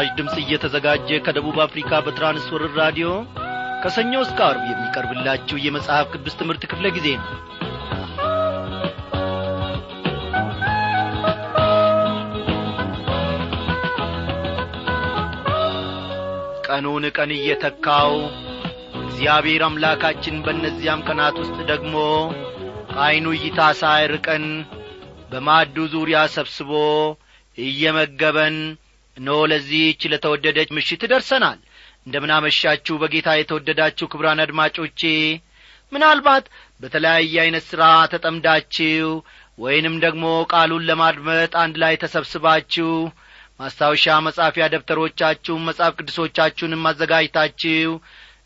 ይህ ምስራች ድምፅ እየተዘጋጀ ከደቡብ አፍሪካ በትራንስወርር ራዲዮ ከሰኞ እስከ አርብ የሚቀርብላችሁ የመጽሐፍ ቅዱስ ትምህርት ክፍለ ጊዜ ነው። ቀኑን ቀን እየተካው እግዚአብሔር አምላካችን በእነዚያም ቀናት ውስጥ ደግሞ ከዐይኑ እይታ ሳይርቀን በማዱ ዙሪያ ሰብስቦ እየመገበን እነሆ ለዚህች ለተወደደች ምሽት ደርሰናል። እንደምናመሻችሁ በጌታ የተወደዳችሁ ክብራን አድማጮቼ ምናልባት በተለያየ ዐይነት ሥራ ተጠምዳችሁ ወይንም ደግሞ ቃሉን ለማድመጥ አንድ ላይ ተሰብስባችሁ ማስታወሻ መጻፊያ ደብተሮቻችሁን መጻፍ ቅዱሶቻችሁንም አዘጋጅታችሁ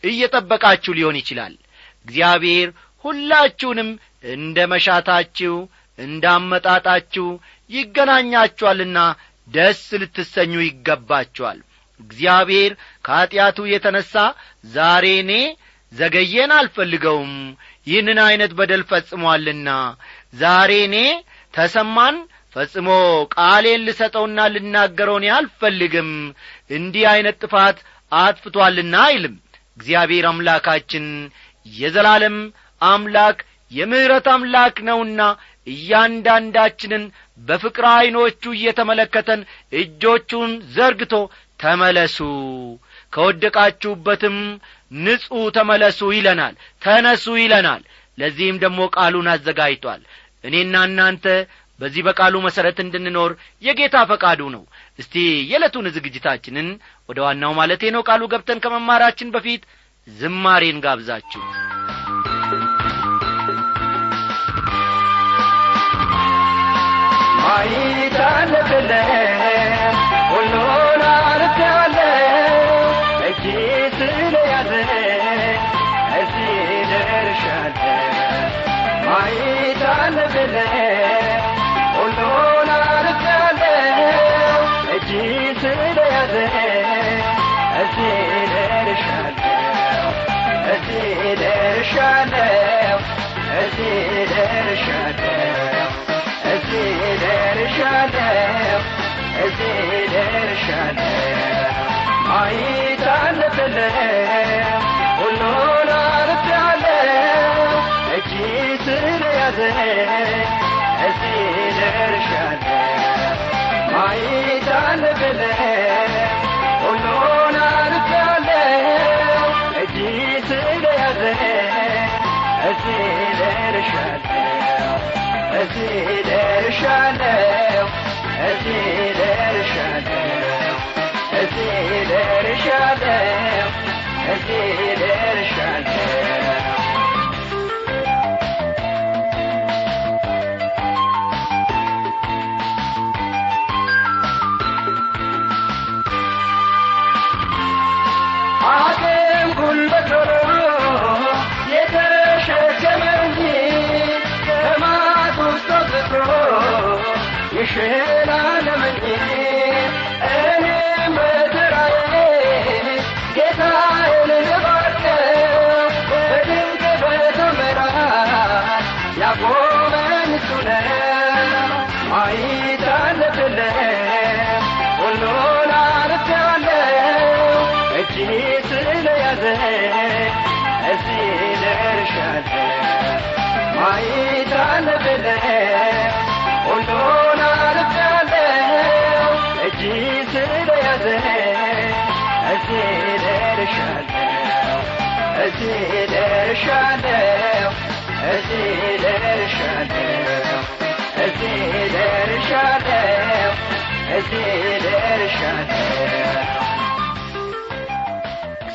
እየጠበቃችሁ ሊሆን ይችላል። እግዚአብሔር ሁላችሁንም እንደ መሻታችሁ እንዳመጣጣችሁ ይገናኛችኋልና ደስ ልትሰኙ ይገባችኋል። እግዚአብሔር ከኀጢአቱ የተነሣ ዛሬ እኔ ዘገየን አልፈልገውም። ይህንን ዐይነት በደል ፈጽሞአልና ዛሬ እኔ ተሰማን ፈጽሞ ቃሌን ልሰጠውና ልናገረውን አልፈልግም። እንዲህ ዐይነት ጥፋት አጥፍቶአልና አይልም። እግዚአብሔር አምላካችን የዘላለም አምላክ የምሕረት አምላክ ነውና እያንዳንዳችንን በፍቅር ዐይኖቹ እየተመለከተን እጆቹን ዘርግቶ ተመለሱ። ከወደቃችሁበትም ንጹሕ ተመለሱ ይለናል ተነሱ ይለናል። ለዚህም ደግሞ ቃሉን አዘጋጅቷል። እኔና እናንተ በዚህ በቃሉ መሠረት እንድንኖር የጌታ ፈቃዱ ነው። እስቲ የዕለቱን ዝግጅታችንን ወደ ዋናው ማለቴ ነው። ቃሉ ገብተን ከመማራችን በፊት ዝማሬን ጋብዛችሁ አይታለፍለ ሁሉን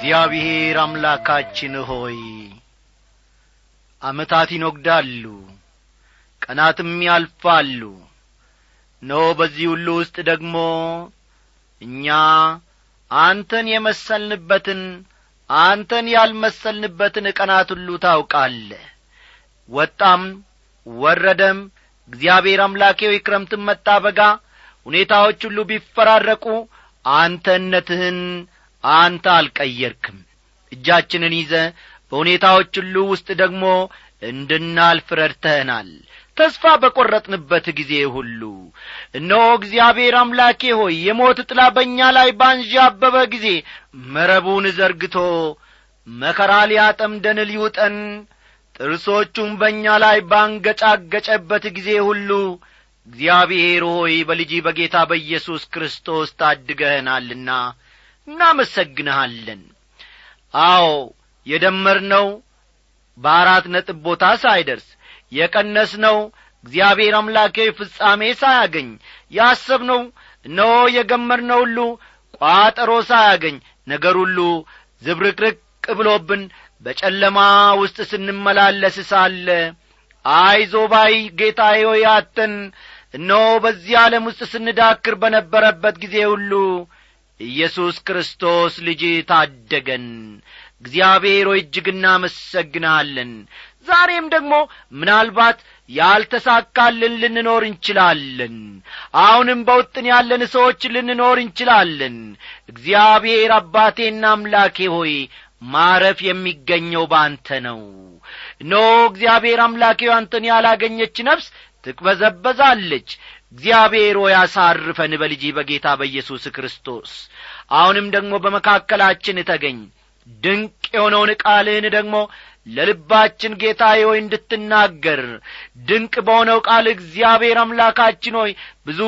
እግዚአብሔር አምላካችን ሆይ ዓመታት ይኖግዳሉ ቀናትም ያልፋሉ። ኖ በዚህ ሁሉ ውስጥ ደግሞ እኛ አንተን የመሰልንበትን አንተን ያልመሰልንበትን ቀናት ሁሉ ታውቃለ ወጣም ወረደም እግዚአብሔር አምላኬ ሆይ ክረምትም መጣ በጋ ሁኔታዎች ሁሉ ቢፈራረቁ አንተነትህን አንተ አልቀየርክም። እጃችንን ይዘ በሁኔታዎች ሁሉ ውስጥ ደግሞ እንድናልፍ ረድተህናል። ተስፋ በቈረጥንበት ጊዜ ሁሉ እነሆ እግዚአብሔር አምላኬ ሆይ የሞት ጥላ በእኛ ላይ ባንዣበበ ጊዜ መረቡን ዘርግቶ መከራ ሊያጠምደን ሊውጠን ጥርሶቹም በእኛ ላይ ባንገጫገጨበት ጊዜ ሁሉ እግዚአብሔር ሆይ በልጅ በጌታ በኢየሱስ ክርስቶስ ታድገህናልና እናመሰግንሃለን። አዎ የደመርነው በአራት ነጥብ ቦታ ሳይደርስ የቀነስነው እግዚአብሔር አምላኬ ፍጻሜ ሳያገኝ ያሰብነው እነሆ የገመርነው ሁሉ ቋጠሮ ሳያገኝ ነገር ሁሉ ዝብርቅርቅ ብሎብን በጨለማ ውስጥ ስንመላለስ ሳለ አይዞ ባይ ጌታዬ ሆይ እነሆ በዚህ ዓለም ውስጥ ስንዳክር በነበረበት ጊዜ ሁሉ ኢየሱስ ክርስቶስ ልጅ ታደገን። እግዚአብሔር ሆይ እጅግ እናመሰግንሃለን ዛሬም ደግሞ ምናልባት ያልተሳካልን ልንኖር እንችላለን። አሁንም በውጥን ያለን ሰዎች ልንኖር እንችላለን። እግዚአብሔር አባቴና አምላኬ ሆይ ማረፍ የሚገኘው ባንተ ነው። ኖ እግዚአብሔር አምላኬ አንተን ያላገኘች ነፍስ ትቅበዘበዛለች እግዚአብሔር ሆይ አሳርፈን በልጅ በጌታ በኢየሱስ ክርስቶስ። አሁንም ደግሞ በመካከላችን ተገኝ። ድንቅ የሆነውን ቃልህን ደግሞ ለልባችን ጌታ ሆይ እንድትናገር። ድንቅ በሆነው ቃል እግዚአብሔር አምላካችን ሆይ ብዙ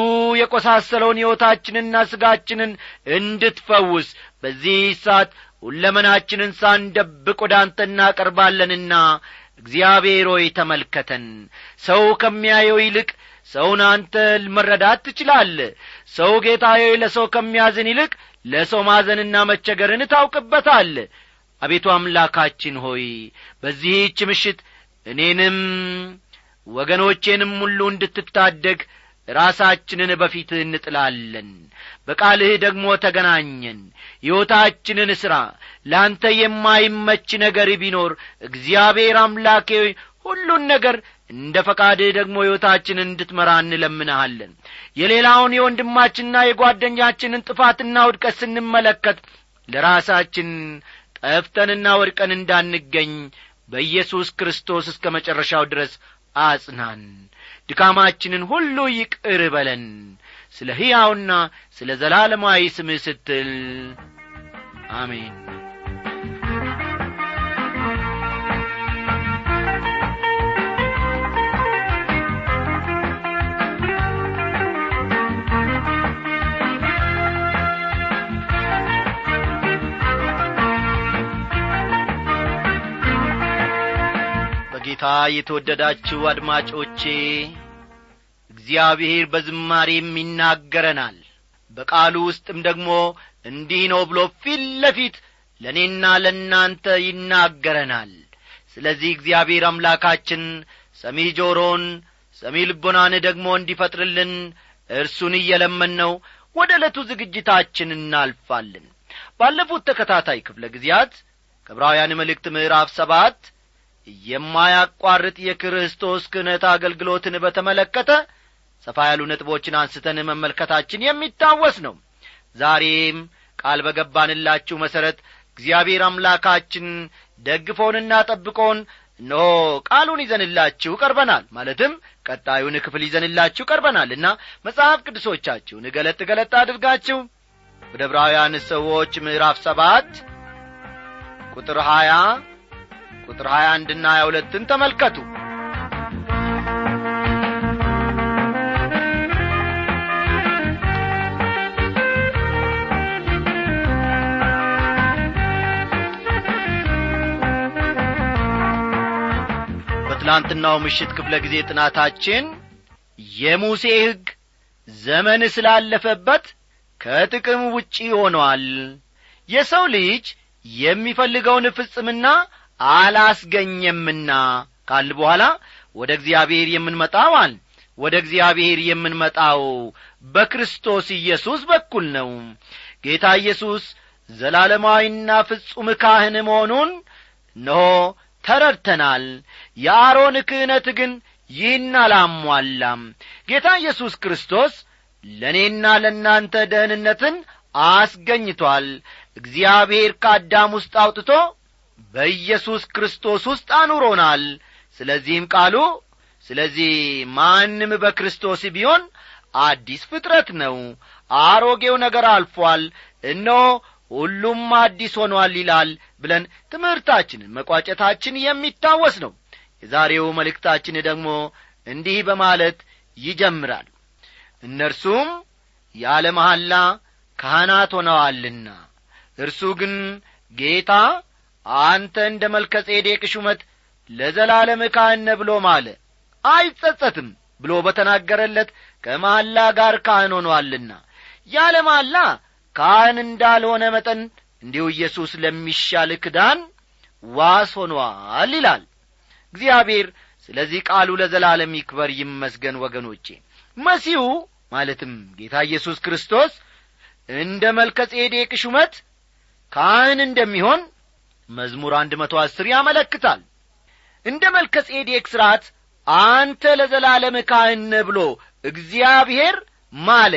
የቈሳሰለውን ሕይወታችንና ሥጋችንን እንድትፈውስ በዚህ ሰዓት ሁለመናችንን ሳንደብቅ ወደ አንተ እናቀርባለንና እግዚአብሔር ሆይ ተመልከተን። ሰው ከሚያየው ይልቅ ሰውን አንተ መረዳት ትችላለህ ሰው ጌታዬ ለሰው ከሚያዝን ይልቅ ለሰው ማዘንና መቸገርን ታውቅበታል። አቤቱ አምላካችን ሆይ በዚህች ምሽት እኔንም ወገኖቼንም ሁሉ እንድትታደግ ራሳችንን በፊት እንጥላለን። በቃልህ ደግሞ ተገናኘን። ሕይወታችንን ሥራ ለአንተ የማይመች ነገር ቢኖር እግዚአብሔር አምላኬ ሁሉን ነገር እንደ ፈቃድህ ደግሞ ሕይወታችንን እንድትመራ እንለምንሃለን። የሌላውን የወንድማችንና የጓደኛችንን ጥፋትና ውድቀት ስንመለከት ለራሳችን ጠፍተንና ወድቀን እንዳንገኝ በኢየሱስ ክርስቶስ እስከ መጨረሻው ድረስ አጽናን። ድካማችንን ሁሉ ይቅር በለን። ስለ ሕያውና ስለ ዘላለማዊ ስምህ ስትል አሜን በጌታ የተወደዳችሁ አድማጮቼ እግዚአብሔር በዝማሬም ይናገረናል በቃሉ ውስጥም ደግሞ እንዲህ ነው ብሎ ፊት ለፊት ለእኔና ለእናንተ ይናገረናል። ስለዚህ እግዚአብሔር አምላካችን ሰሚ ጆሮን ሰሚ ልቦናን ደግሞ እንዲፈጥርልን እርሱን እየለመን ነው ወደ ዕለቱ ዝግጅታችን እናልፋለን። ባለፉት ተከታታይ ክፍለ ጊዜያት ከዕብራውያን መልእክት ምዕራፍ ሰባት የማያቋርጥ የክርስቶስ ክህነት አገልግሎትን በተመለከተ ሰፋ ያሉ ነጥቦችን አንስተን መመልከታችን የሚታወስ ነው። ዛሬም ቃል በገባንላችሁ መሠረት እግዚአብሔር አምላካችን ደግፎንና ጠብቆን እነሆ ቃሉን ይዘንላችሁ ቀርበናል። ማለትም ቀጣዩን ክፍል ይዘንላችሁ ቀርበናል እና መጽሐፍ ቅዱሶቻችሁን ገለጥ ገለጥ አድርጋችሁ ወደ ዕብራውያን ሰዎች ምዕራፍ ሰባት ቁጥር ሀያ ቁጥር ሀያ አንድና ሀያ ሁለትን ተመልከቱ። በትላንትናው ምሽት ክፍለ ጊዜ ጥናታችን የሙሴ ሕግ ዘመን ስላለፈበት ከጥቅም ውጪ ሆኗል። የሰው ልጅ የሚፈልገውን ፍጽምና አላስገኘምና ካል በኋላ ወደ እግዚአብሔር የምንመጣው ወደ እግዚአብሔር የምንመጣው በክርስቶስ ኢየሱስ በኩል ነው። ጌታ ኢየሱስ ዘላለማዊና ፍጹም ካህን መሆኑን እነሆ ተረድተናል። የአሮን ክህነት ግን ይህን አላሟላም። ጌታ ኢየሱስ ክርስቶስ ለእኔና ለእናንተ ደህንነትን አስገኝቷል። እግዚአብሔር ከአዳም ውስጥ አውጥቶ በኢየሱስ ክርስቶስ ውስጥ አኑሮናል። ስለዚህም ቃሉ ስለዚህ ማንም በክርስቶስ ቢሆን አዲስ ፍጥረት ነው። አሮጌው ነገር አልፏል። እነሆ ሁሉም አዲስ ሆኗል ይላል ብለን ትምህርታችንን መቋጨታችን የሚታወስ ነው። የዛሬው መልእክታችን ደግሞ እንዲህ በማለት ይጀምራል። እነርሱም ያለ መሐላ ካህናት ሆነዋልና እርሱ ግን ጌታ አንተ እንደ መልከ ጼዴቅ ሹመት ለዘላለም ካህነ ብሎ ማለ። አይጸጸትም ብሎ በተናገረለት ከመሐላ ጋር ካህን ሆኖአልና ያለ መሐላ ካህን እንዳልሆነ መጠን እንዲሁ ኢየሱስ ለሚሻል ክዳን ዋስ ሆኗል ይላል። እግዚአብሔር ስለዚህ ቃሉ ለዘላለም ይክበር ይመስገን ወገኖቼ። መሲሁ ማለትም ጌታ ኢየሱስ ክርስቶስ እንደ መልከ ጼዴቅ ሹመት ካህን እንደሚሆን መዝሙር አንድ መቶ አስር ያመለክታል። እንደ መልከ ጼዴቅ ሥርዓት አንተ ለዘላለም ካህን ብሎ እግዚአብሔር ማለ።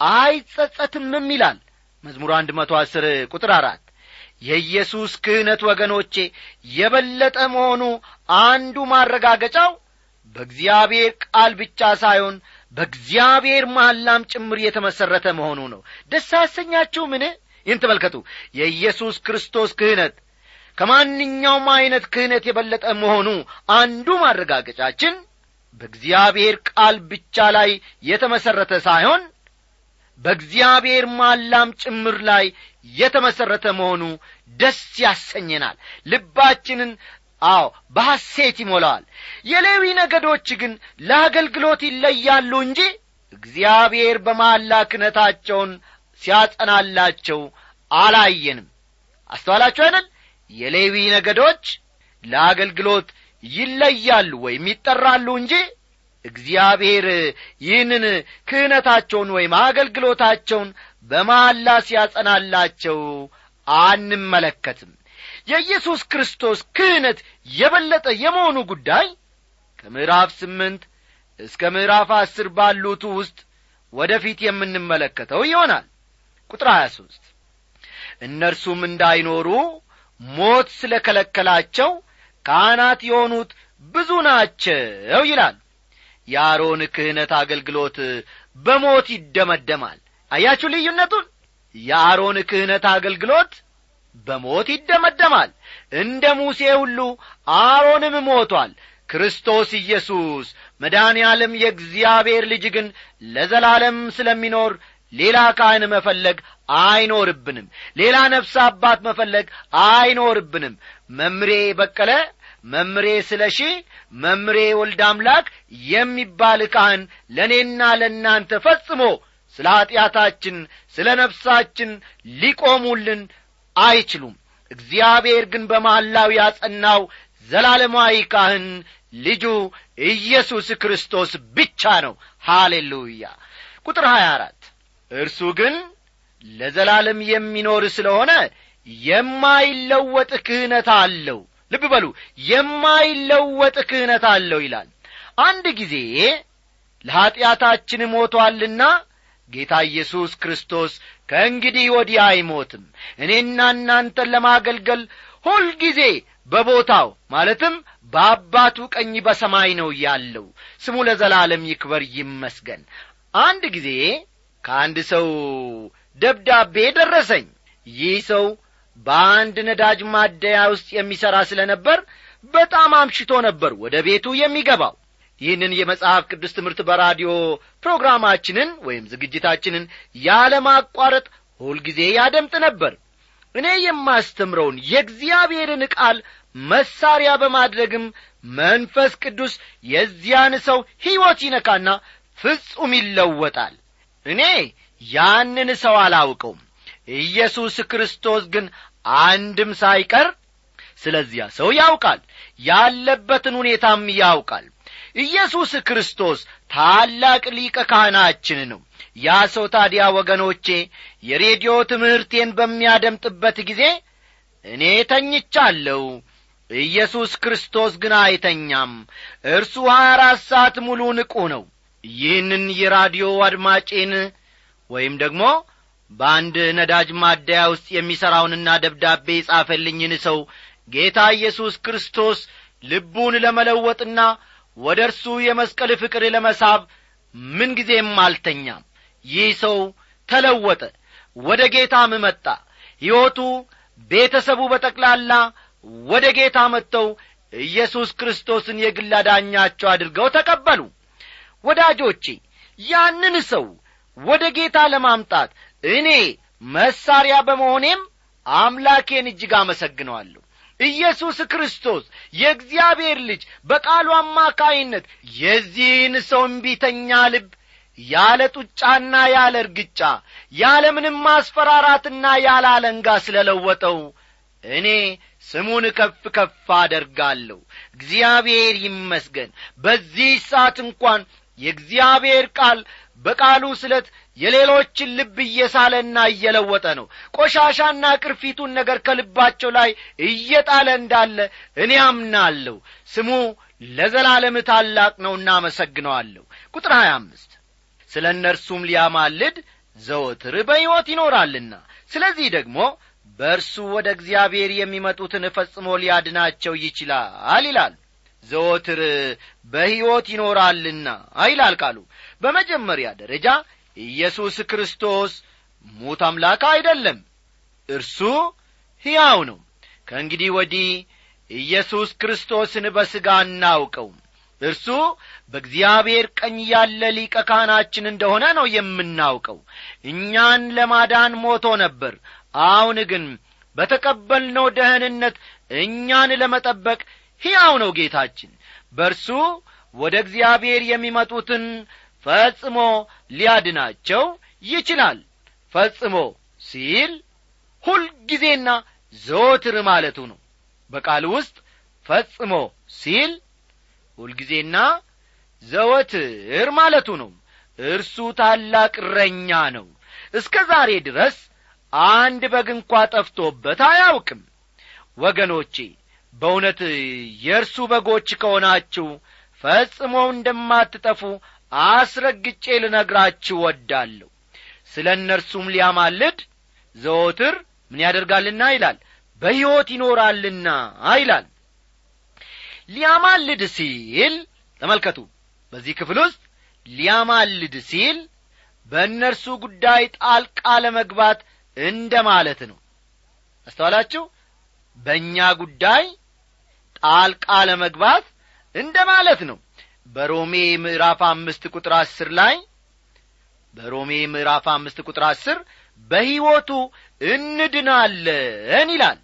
አይጸጸትምም ይላል መዝሙር አንድ መቶ አስር ቁጥር አራት። የኢየሱስ ክህነት ወገኖቼ የበለጠ መሆኑ አንዱ ማረጋገጫው በእግዚአብሔር ቃል ብቻ ሳይሆን በእግዚአብሔር መሐላም ጭምር የተመሠረተ መሆኑ ነው። ደስ ምን ይህን ተመልከቱ። የኢየሱስ ክርስቶስ ክህነት ከማንኛውም ዐይነት ክህነት የበለጠ መሆኑ አንዱ ማረጋገጫችን በእግዚአብሔር ቃል ብቻ ላይ የተመሠረተ ሳይሆን በእግዚአብሔር ማላም ጭምር ላይ የተመሠረተ መሆኑ ደስ ያሰኘናል። ልባችንን አዎ በሐሴት ይሞላዋል። የሌዊ ነገዶች ግን ለአገልግሎት ይለያሉ እንጂ እግዚአብሔር በማላ ክነታቸውን ሲያጸናላቸው አላየንም። አስተዋላችሁ አይደል የሌዊ ነገዶች ለአገልግሎት ይለያሉ ወይም ይጠራሉ እንጂ እግዚአብሔር ይህንን ክህነታቸውን ወይም አገልግሎታቸውን በመሐላ ሲያጸናላቸው አንመለከትም። የኢየሱስ ክርስቶስ ክህነት የበለጠ የመሆኑ ጉዳይ ከምዕራፍ ስምንት እስከ ምዕራፍ አስር ባሉቱ ውስጥ ወደ ፊት የምንመለከተው ይሆናል። ቁጥር ሀያ ሦስት እነርሱም እንዳይኖሩ ሞት ስለ ከለከላቸው ካህናት የሆኑት ብዙ ናቸው ይላል። የአሮን ክህነት አገልግሎት በሞት ይደመደማል። አያችሁ ልዩነቱን? የአሮን ክህነት አገልግሎት በሞት ይደመደማል። እንደ ሙሴ ሁሉ አሮንም ሞቷል። ክርስቶስ ኢየሱስ መድኃኔ የእግዚአብሔር ልጅ ግን ለዘላለም ስለሚኖር ሌላ ካህን መፈለግ አይኖርብንም። ሌላ ነፍስ አባት መፈለግ አይኖርብንም። መምሬ በቀለ መምሬ ስለ ሺ መምሬ ወልድ አምላክ የሚባል ካህን ለእኔና ለእናንተ ፈጽሞ ስለ ኀጢአታችን ስለ ነፍሳችን ሊቆሙልን አይችሉም። እግዚአብሔር ግን በመሐላው ያጸናው ዘላለማዊ ካህን ልጁ ኢየሱስ ክርስቶስ ብቻ ነው። ሃሌሉያ! ቁጥር ሀያ አራት። እርሱ ግን ለዘላለም የሚኖር ስለሆነ የማይለወጥ ክህነት አለው። ልብ በሉ የማይለወጥ ክህነት አለው ይላል። አንድ ጊዜ ለኀጢአታችን ሞቶአልና ጌታ ኢየሱስ ክርስቶስ ከእንግዲህ ወዲህ አይሞትም። እኔና እናንተን ለማገልገል ሁልጊዜ በቦታው ማለትም በአባቱ ቀኝ በሰማይ ነው ያለው። ስሙ ለዘላለም ይክበር ይመስገን። አንድ ጊዜ ከአንድ ሰው ደብዳቤ ደረሰኝ። ይህ ሰው በአንድ ነዳጅ ማደያ ውስጥ የሚሠራ ስለ ነበር በጣም አምሽቶ ነበር ወደ ቤቱ የሚገባው። ይህንን የመጽሐፍ ቅዱስ ትምህርት በራዲዮ ፕሮግራማችንን ወይም ዝግጅታችንን ያለማቋረጥ ሁልጊዜ ያደምጥ ነበር። እኔ የማስተምረውን የእግዚአብሔርን ቃል መሳሪያ በማድረግም መንፈስ ቅዱስ የዚያን ሰው ሕይወት ይነካና ፍጹም ይለወጣል። እኔ ያንን ሰው አላውቀውም። ኢየሱስ ክርስቶስ ግን አንድም ሳይቀር ስለዚያ ሰው ያውቃል ያለበትን ሁኔታም ያውቃል። ኢየሱስ ክርስቶስ ታላቅ ሊቀ ካህናችን ነው። ያ ሰው ታዲያ ወገኖቼ የሬዲዮ ትምህርቴን በሚያደምጥበት ጊዜ እኔ ተኝቻለሁ። ኢየሱስ ክርስቶስ ግን አይተኛም። እርሱ ሀያ አራት ሰዓት ሙሉ ንቁ ነው። ይህንን የራዲዮ አድማጬን ወይም ደግሞ በአንድ ነዳጅ ማደያ ውስጥ የሚሠራውንና ደብዳቤ የጻፈልኝን ሰው ጌታ ኢየሱስ ክርስቶስ ልቡን ለመለወጥና ወደ እርሱ የመስቀል ፍቅር ለመሳብ ምንጊዜም አልተኛም። ይህ ሰው ተለወጠ ወደ ጌታም መጣ። ሕይወቱ ቤተሰቡ በጠቅላላ ወደ ጌታ መጥተው ኢየሱስ ክርስቶስን የግል አዳኛቸው አድርገው ተቀበሉ። ወዳጆቼ ያንን ሰው ወደ ጌታ ለማምጣት እኔ መሳሪያ በመሆኔም አምላኬን እጅግ አመሰግነዋለሁ። ኢየሱስ ክርስቶስ የእግዚአብሔር ልጅ በቃሉ አማካይነት የዚህን ሰው እምቢተኛ ልብ ያለ ጡጫና ያለ እርግጫ ያለ ምንም ማስፈራራትና ያለ አለንጋ ስለ ለወጠው እኔ ስሙን ከፍ ከፍ አደርጋለሁ። እግዚአብሔር ይመስገን። በዚህ ሰዓት እንኳን የእግዚአብሔር ቃል በቃሉ ስለት የሌሎችን ልብ እየሳለና እየለወጠ ነው። ቆሻሻና ቅርፊቱን ነገር ከልባቸው ላይ እየጣለ እንዳለ እኔ አምናለሁ። ስሙ ለዘላለም ታላቅ ነው እናመሰግነዋለሁ ቁጥር ሀያ አምስት ስለ እነርሱም ሊያማልድ ዘወትር በሕይወት ይኖራልና ስለዚህ ደግሞ በእርሱ ወደ እግዚአብሔር የሚመጡትን ፈጽሞ ሊያድናቸው ይችላል ይላል። ዘወትር በሕይወት ይኖራልና ይላል ቃሉ በመጀመሪያ ደረጃ ኢየሱስ ክርስቶስ ሙት አምላክ አይደለም እርሱ ሕያው ነው። ከእንግዲህ ወዲህ ኢየሱስ ክርስቶስን በሥጋ እናውቀውም እርሱ በእግዚአብሔር ቀኝ ያለ ሊቀ ካህናችን እንደሆነ ነው የምናውቀው። እኛን ለማዳን ሞቶ ነበር አሁን ግን በተቀበልነው ደህንነት እኛን ለመጠበቅ ሕያው ነው ጌታችን። በእርሱ ወደ እግዚአብሔር የሚመጡትን ፈጽሞ ሊያድናቸው ይችላል። ፈጽሞ ሲል ሁልጊዜና ዘወትር ማለቱ ነው። በቃል ውስጥ ፈጽሞ ሲል ሁልጊዜና ዘወትር ማለቱ ነው። እርሱ ታላቅ እረኛ ነው። እስከ ዛሬ ድረስ አንድ በግ እንኳ ጠፍቶበት አያውቅም። ወገኖቼ በእውነት የእርሱ በጎች ከሆናችሁ ፈጽሞ እንደማትጠፉ አስረግጬ ልነግራችሁ ወዳለሁ። ስለ እነርሱም ሊያማልድ ዘወትር ምን ያደርጋልና ይላል? በሕይወት ይኖራልና ይላል። ሊያማልድ ሲል ተመልከቱ በዚህ ክፍል ውስጥ ሊያማልድ ሲል በእነርሱ ጉዳይ ጣልቃ ለመግባት እንደ ማለት ነው። አስተዋላችሁ? በእኛ ጉዳይ ጣልቃ ለመግባት እንደ ማለት ነው በሮሜ ምዕራፍ አምስት ቁጥር አስር ላይ በሮሜ ምዕራፍ አምስት ቁጥር አስር በሕይወቱ እንድናለን ይላል።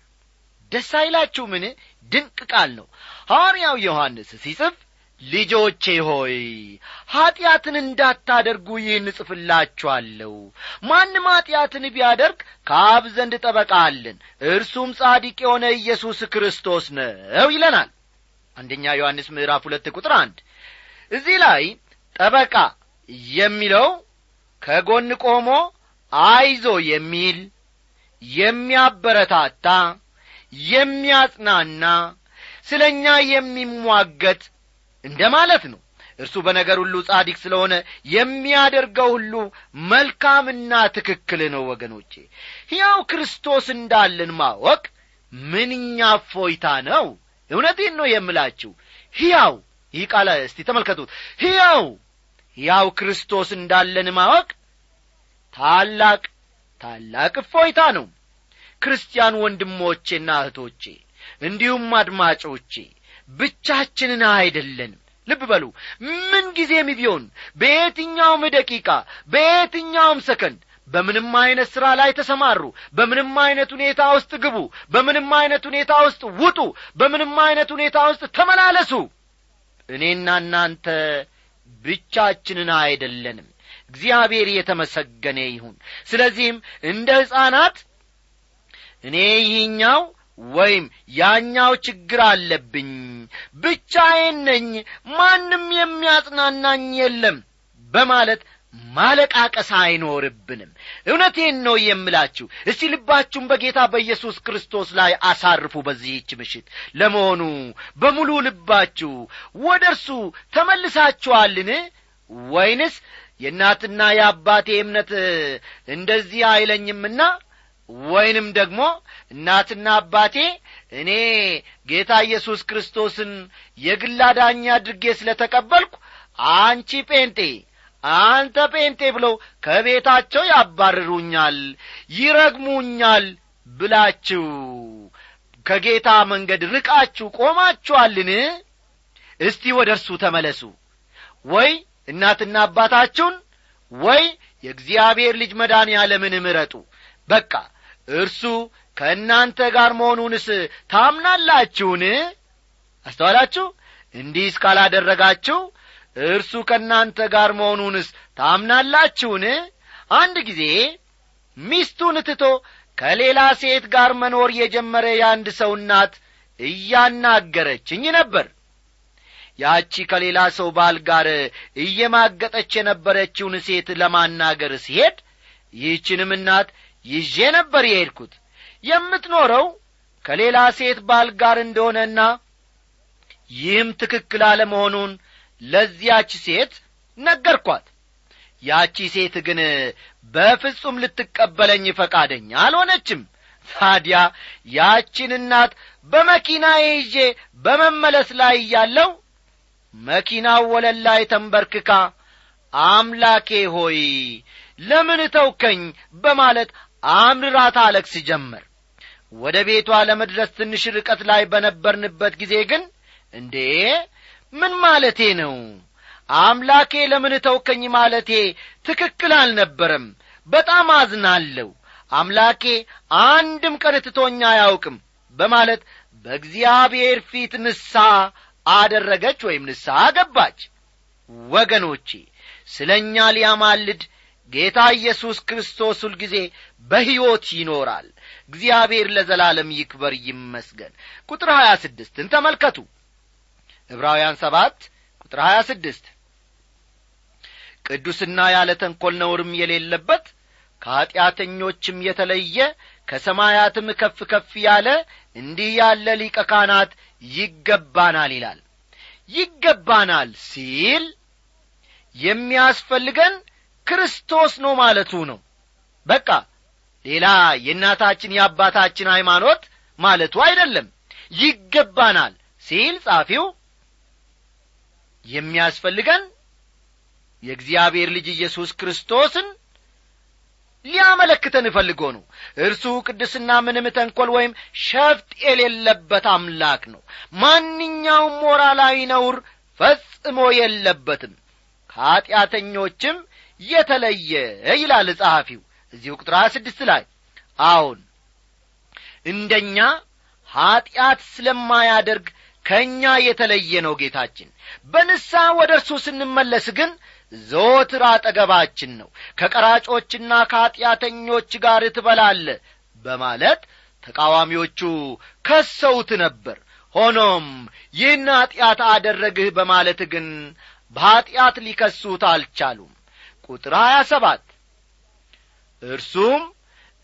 ደስ አይላችሁ ምን ድንቅ ቃል ነው። ሐዋርያው ዮሐንስ ሲጽፍ ልጆቼ ሆይ ኀጢአትን እንዳታደርጉ ይህን እጽፍላችኋለሁ። ማንም ኀጢአትን ቢያደርግ ከአብ ዘንድ ጠበቃ እርሱም ጻዲቅ የሆነ ኢየሱስ ክርስቶስ ነው ይለናል። አንደኛ ዮሐንስ ምዕራፍ ሁለት ቁጥር አንድ እዚህ ላይ ጠበቃ የሚለው ከጎን ቆሞ አይዞ የሚል የሚያበረታታ የሚያጽናና ስለ እኛ የሚሟገት እንደ ማለት ነው። እርሱ በነገር ሁሉ ጻዲቅ ስለሆነ የሚያደርገው ሁሉ መልካምና ትክክል ነው ወገኖቼ። ሕያው ክርስቶስ እንዳለን ማወቅ ምንኛ ፎይታ ነው! እውነቴን ነው የምላችሁ። ሕያው ይህ ቃል እስቲ ተመልከቱት። ሕያው ሕያው ክርስቶስ እንዳለን ማወቅ ታላቅ ታላቅ እፎይታ ነው። ክርስቲያን ወንድሞቼና እህቶቼ እንዲሁም አድማጮቼ ብቻችንን አይደለንም። ልብ በሉ ምን ጊዜም ቢሆን በየትኛውም ደቂቃ በየትኛውም ሰከንድ በምንም አይነት ሥራ ላይ ተሰማሩ በምንም አይነት ሁኔታ ውስጥ ግቡ በምንም አይነት ሁኔታ ውስጥ ውጡ በምንም አይነት ሁኔታ ውስጥ ተመላለሱ እኔና እናንተ ብቻችንን አይደለንም። እግዚአብሔር የተመሰገነ ይሁን። ስለዚህም እንደ ሕፃናት እኔ ይህኛው ወይም ያኛው ችግር አለብኝ ብቻዬን ነኝ ማንም የሚያጽናናኝ የለም በማለት ማለቃቀስ አይኖርብንም። እውነቴን ነው የምላችሁ። እስቲ ልባችሁን በጌታ በኢየሱስ ክርስቶስ ላይ አሳርፉ በዚህች ምሽት። ለመሆኑ በሙሉ ልባችሁ ወደ እርሱ ተመልሳችኋልን? ወይንስ የእናትና የአባቴ እምነት እንደዚህ አይለኝምና? ወይንም ደግሞ እናትና አባቴ እኔ ጌታ ኢየሱስ ክርስቶስን የግል አዳኝ አድርጌ ስለ ተቀበልኩ አንቺ ጴንጤ አንተ ጴንጤ ብለው ከቤታቸው ያባርሩኛል ይረግሙኛል ብላችሁ ከጌታ መንገድ ርቃችሁ ቆማችኋልን? እስቲ ወደ እርሱ ተመለሱ። ወይ እናትና አባታችሁን ወይ የእግዚአብሔር ልጅ መዳን ያለምን ምረጡ። በቃ እርሱ ከእናንተ ጋር መሆኑንስ ታምናላችሁን? አስተዋላችሁ? እንዲህ እስካላደረጋችሁ እርሱ ከእናንተ ጋር መሆኑንስ ታምናላችሁን? አንድ ጊዜ ሚስቱን ትቶ ከሌላ ሴት ጋር መኖር የጀመረ የአንድ ሰው እናት እያናገረችኝ ነበር። ያቺ ከሌላ ሰው ባል ጋር እየማገጠች የነበረችውን ሴት ለማናገር ሲሄድ ይህችንም እናት ይዤ ነበር የሄድኩት። የምትኖረው ከሌላ ሴት ባል ጋር እንደሆነና ይህም ትክክል አለመሆኑን ለዚያች ሴት ነገርኳት። ያቺ ሴት ግን በፍጹም ልትቀበለኝ ፈቃደኛ አልሆነችም። ታዲያ ያቺን እናት በመኪና ይዤ በመመለስ ላይ እያለው መኪናው ወለል ላይ ተንበርክካ አምላኬ ሆይ ለምን ተውከኝ በማለት አምርራ ታለቅስ ጀመር። ወደ ቤቷ ለመድረስ ትንሽ ርቀት ላይ በነበርንበት ጊዜ ግን እንዴ ምን ማለቴ ነው? አምላኬ ለምን ተውከኝ ማለቴ ትክክል አልነበረም። በጣም አዝናለሁ። አምላኬ አንድም ቀን ትቶኛ አያውቅም በማለት በእግዚአብሔር ፊት ንሳ አደረገች ወይም ንስሐ ገባች። ወገኖቼ ስለ እኛ ሊያማልድ ጌታ ኢየሱስ ክርስቶስ ሁልጊዜ በሕይወት ይኖራል። እግዚአብሔር ለዘላለም ይክበር ይመስገን። ቁጥር ሀያ ስድስትን ተመልከቱ ዕብራውያን ሰባት ቁጥር ሀያ ስድስት። ቅዱስና ያለ ተንኰል ነውርም የሌለበት ከኀጢአተኞችም የተለየ ከሰማያትም ከፍ ከፍ ያለ እንዲህ ያለ ሊቀ ካህናት ይገባናል ይላል። ይገባናል ሲል የሚያስፈልገን ክርስቶስ ነው ማለቱ ነው። በቃ ሌላ የእናታችን የአባታችን ሃይማኖት ማለቱ አይደለም። ይገባናል ሲል ጻፊው የሚያስፈልገን የእግዚአብሔር ልጅ ኢየሱስ ክርስቶስን ሊያመለክተን እፈልጎ ነው። እርሱ ቅድስና ምንም ተንኰል ወይም ሸፍጥ የሌለበት አምላክ ነው። ማንኛውም ሞራላዊ ነውር ፈጽሞ የለበትም። ከኀጢአተኞችም የተለየ ይላል ጸሐፊው እዚሁ ቁጥር ሀያ ስድስት ላይ አዎን እንደኛ ኀጢአት ስለማያደርግ ከእኛ የተለየ ነው ጌታችን። በንሳ ወደ እርሱ ስንመለስ ግን ዘወትር አጠገባችን ነው። ከቀራጮችና ከኀጢአተኞች ጋር ትበላለ በማለት ተቃዋሚዎቹ ከሰውት ነበር። ሆኖም ይህን ኀጢአት አደረግህ በማለት ግን በኀጢአት ሊከሱት አልቻሉም። ቁጥር ሀያ ሰባት እርሱም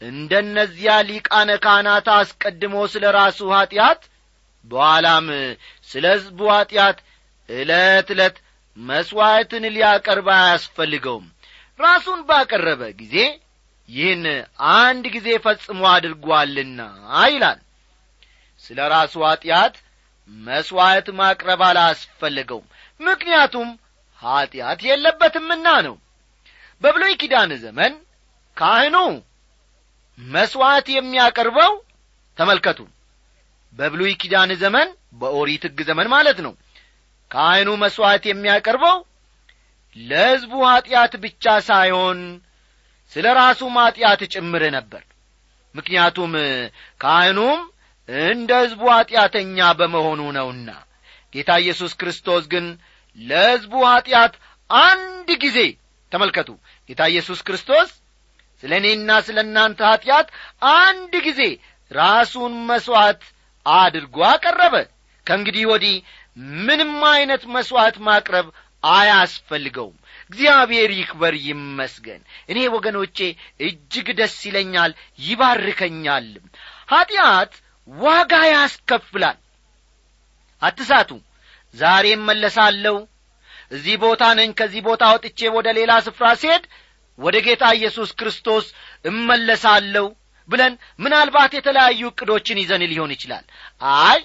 እንደነዚያ ሊቃነ ካህናት አስቀድሞ ስለ ራሱ ኀጢአት በኋላም ስለ ሕዝቡ ኀጢአት ዕለት ዕለት መሥዋዕትን ሊያቀርብ አያስፈልገውም። ራሱን ባቀረበ ጊዜ ይህን አንድ ጊዜ ፈጽሞ አድርጓልና ይላል። ስለ ራሱ ኀጢአት መሥዋዕት ማቅረብ አላስፈልገውም ምክንያቱም ኀጢአት የለበትምና ነው። በብሎይ ኪዳን ዘመን ካህኑ መሥዋዕት የሚያቀርበው ተመልከቱ በብሉይ ኪዳን ዘመን በኦሪት ሕግ ዘመን ማለት ነው። ካህኑ መሥዋዕት የሚያቀርበው ለሕዝቡ ኀጢአት ብቻ ሳይሆን ስለ ራሱም ኀጢአት ጭምር ነበር። ምክንያቱም ካህኑም እንደ ሕዝቡ ኀጢአተኛ በመሆኑ ነውና ጌታ ኢየሱስ ክርስቶስ ግን ለሕዝቡ ኀጢአት አንድ ጊዜ ተመልከቱ ጌታ ኢየሱስ ክርስቶስ ስለ እኔና ስለ እናንተ ኀጢአት አንድ ጊዜ ራሱን መሥዋዕት አድርጎ አቀረበ። ከእንግዲህ ወዲህ ምንም አይነት መሥዋዕት ማቅረብ አያስፈልገውም። እግዚአብሔር ይክበር ይመስገን። እኔ ወገኖቼ እጅግ ደስ ይለኛል ይባርከኛልም ኀጢአት ዋጋ ያስከፍላል። አትሳቱ ዛሬ መለሳለሁ። እዚህ ቦታ ነኝ ከዚህ ቦታ ወጥቼ ወደ ሌላ ስፍራ ሲሄድ ወደ ጌታ ኢየሱስ ክርስቶስ እመለሳለሁ ብለን ምናልባት የተለያዩ ዕቅዶችን ይዘን ሊሆን ይችላል። አይ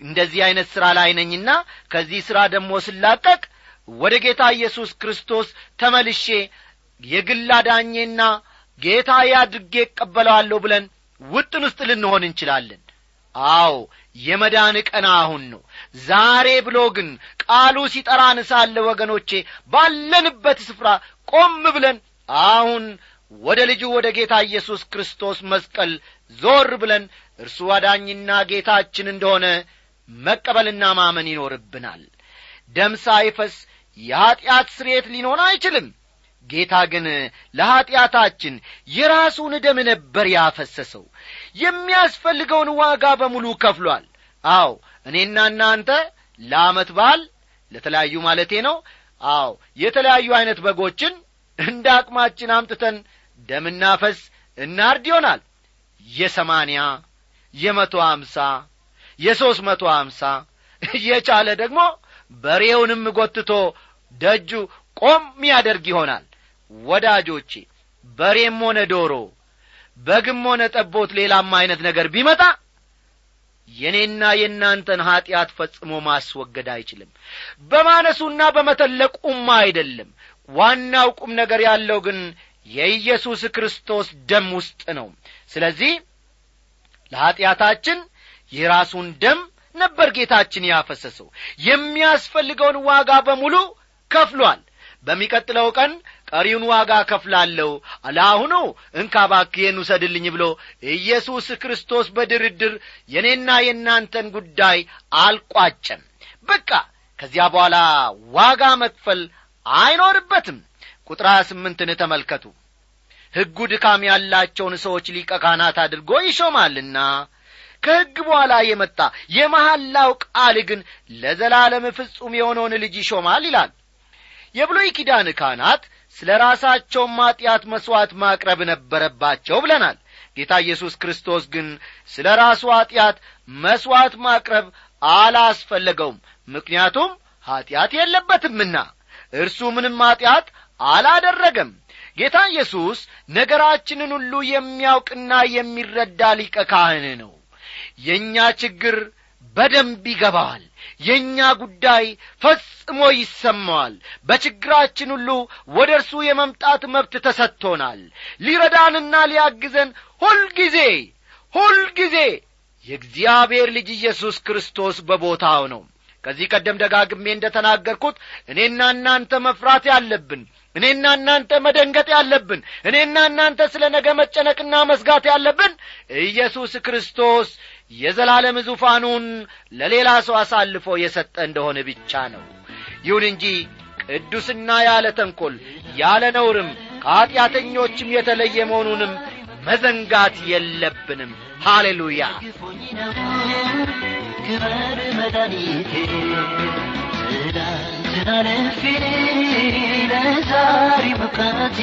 እንደዚህ ዐይነት ሥራ ላይ ነኝና ከዚህ ሥራ ደግሞ ስላቀቅ ወደ ጌታ ኢየሱስ ክርስቶስ ተመልሼ የግል አዳኜና ጌታ አድርጌ እቀበለዋለሁ ብለን ውጥን ውስጥ ልንሆን እንችላለን። አዎ የመዳን ቀን አሁን ነው። ዛሬ ብሎ ግን ቃሉ ሲጠራን ሳለ ወገኖቼ ባለንበት ስፍራ ቆም ብለን አሁን ወደ ልጁ ወደ ጌታ ኢየሱስ ክርስቶስ መስቀል ዞር ብለን እርሱ አዳኝና ጌታችን እንደሆነ መቀበልና ማመን ይኖርብናል። ደም ሳይፈስ የኀጢአት ስርየት ሊኖር አይችልም። ጌታ ግን ለኀጢአታችን የራሱን ደም ነበር ያፈሰሰው። የሚያስፈልገውን ዋጋ በሙሉ ከፍሏል። አዎ እኔና እናንተ ለአመት በዓል ለተለያዩ ማለቴ ነው። አዎ የተለያዩ ዐይነት በጎችን እንደ አቅማችን አምጥተን ደምና ፈስ እናርድ ይሆናል። የሰማንያ የመቶ አምሳ የሦስት መቶ አምሳ የቻለ ደግሞ በሬውንም ጐትቶ ደጁ ቆም ያደርግ ይሆናል። ወዳጆቼ በሬም ሆነ ዶሮ በግም ሆነ ጠቦት ሌላም ዐይነት ነገር ቢመጣ የእኔና የእናንተን ኀጢአት ፈጽሞ ማስወገድ አይችልም። በማነሱና በመተለቁም አይደለም። ዋናው ቁም ነገር ያለው ግን የኢየሱስ ክርስቶስ ደም ውስጥ ነው። ስለዚህ ለኀጢአታችን የራሱን ደም ነበር ጌታችን ያፈሰሰው። የሚያስፈልገውን ዋጋ በሙሉ ከፍሏል። በሚቀጥለው ቀን ቀሪውን ዋጋ ከፍላለሁ። ለአሁኑ እንካ ውሰድልኝ ብሎ ኢየሱስ ክርስቶስ በድርድር የእኔና የእናንተን ጉዳይ አልቋጨም። በቃ ከዚያ በኋላ ዋጋ መክፈል አይኖርበትም ቁጥር ስምንትን ተመልከቱ። ሕጉ ድካም ያላቸውን ሰዎች ሊቀ ካህናት አድርጎ ይሾማልና ከሕግ በኋላ የመጣ የመሐላው ቃል ግን ለዘላለም ፍጹም የሆነውን ልጅ ይሾማል ይላል። የብሉይ ኪዳን ካህናት ስለ ራሳቸውም ማጢአት መሥዋዕት ማቅረብ ነበረባቸው ብለናል። ጌታ ኢየሱስ ክርስቶስ ግን ስለ ራሱ ኀጢአት መሥዋዕት ማቅረብ አላስፈለገውም ምክንያቱም ኀጢአት የለበትምና እርሱ ምንም ኀጢአት አላደረገም። ጌታ ኢየሱስ ነገራችንን ሁሉ የሚያውቅና የሚረዳ ሊቀ ካህን ነው። የእኛ ችግር በደንብ ይገባዋል የእኛ ጉዳይ ፈጽሞ ይሰማዋል። በችግራችን ሁሉ ወደ እርሱ የመምጣት መብት ተሰጥቶናል። ሊረዳንና ሊያግዘን ሁልጊዜ ሁልጊዜ የእግዚአብሔር ልጅ ኢየሱስ ክርስቶስ በቦታው ነው። ከዚህ ቀደም ደጋግሜ እንደ ተናገርኩት እኔና እናንተ መፍራት ያለብን እኔና እናንተ መደንገጥ ያለብን እኔና እናንተ ስለ ነገ መጨነቅና መስጋት ያለብን ኢየሱስ ክርስቶስ የዘላለም ዙፋኑን ለሌላ ሰው አሳልፎ የሰጠ እንደሆነ ብቻ ነው። ይሁን እንጂ ቅዱስና ያለ ተንኰል ያለ ነውርም ከኀጢአተኞችም የተለየ መሆኑንም መዘንጋት የለብንም። ሃሌሉያ! ክበር መድኃኒቴ ትላንትና ለፌ ለዛሬ መብቃቴ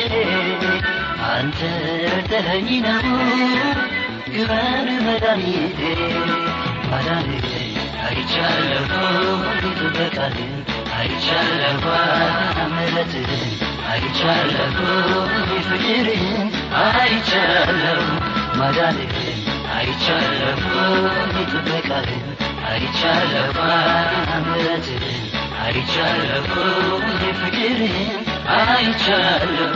አንተ ረድተኸኝ ነው ክበር መድኃኒቴ ማዳንህ አይቻለሁ ጥበቃህን አይቻለሁ ምሕረትህን አይቻለሁ ፍቅርህን አይቻለሁ ማዳንህን አይቻለሁ ጥበቃህን አይቻለሁ ምሕረትህን አይቻለሁ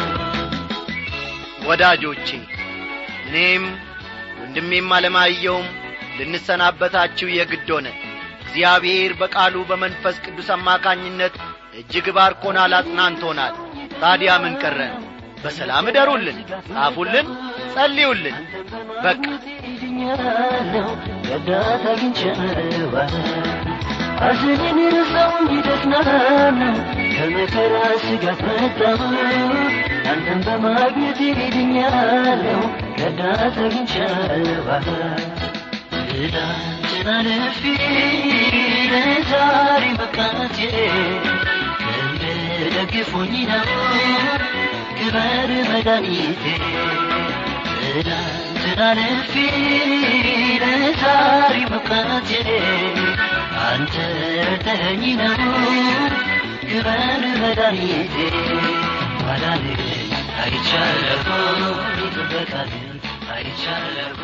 ወዳጆቼ እኔም ወንድሜም አለማየውም ልንሰናበታችሁ የግድ ሆነ። እግዚአብሔር በቃሉ በመንፈስ ቅዱስ አማካኝነት እጅግ ባርኮናል አጽናንቶናል። ታዲያ ምን ቀረን? በሰላም እደሩልን ጻፉልን ጸልዩልን። በቃ ረዳት አግኝቻለሁ ሐዘኔን ረሳው ይደክናለሁ ከመከራ ስጋት መጣሁ አንተን በማግኘት ድኛለሁ ረዳት አግኝቻለሁ ትላንትና ለፌ ለዛሬ ደግፎኝ ነው ክበር መድኃኒቴ ለፌ ለዛሬ መብቃቴ አንተ ረድተኸኝ ነው አይቻለሁ አይቻለሁ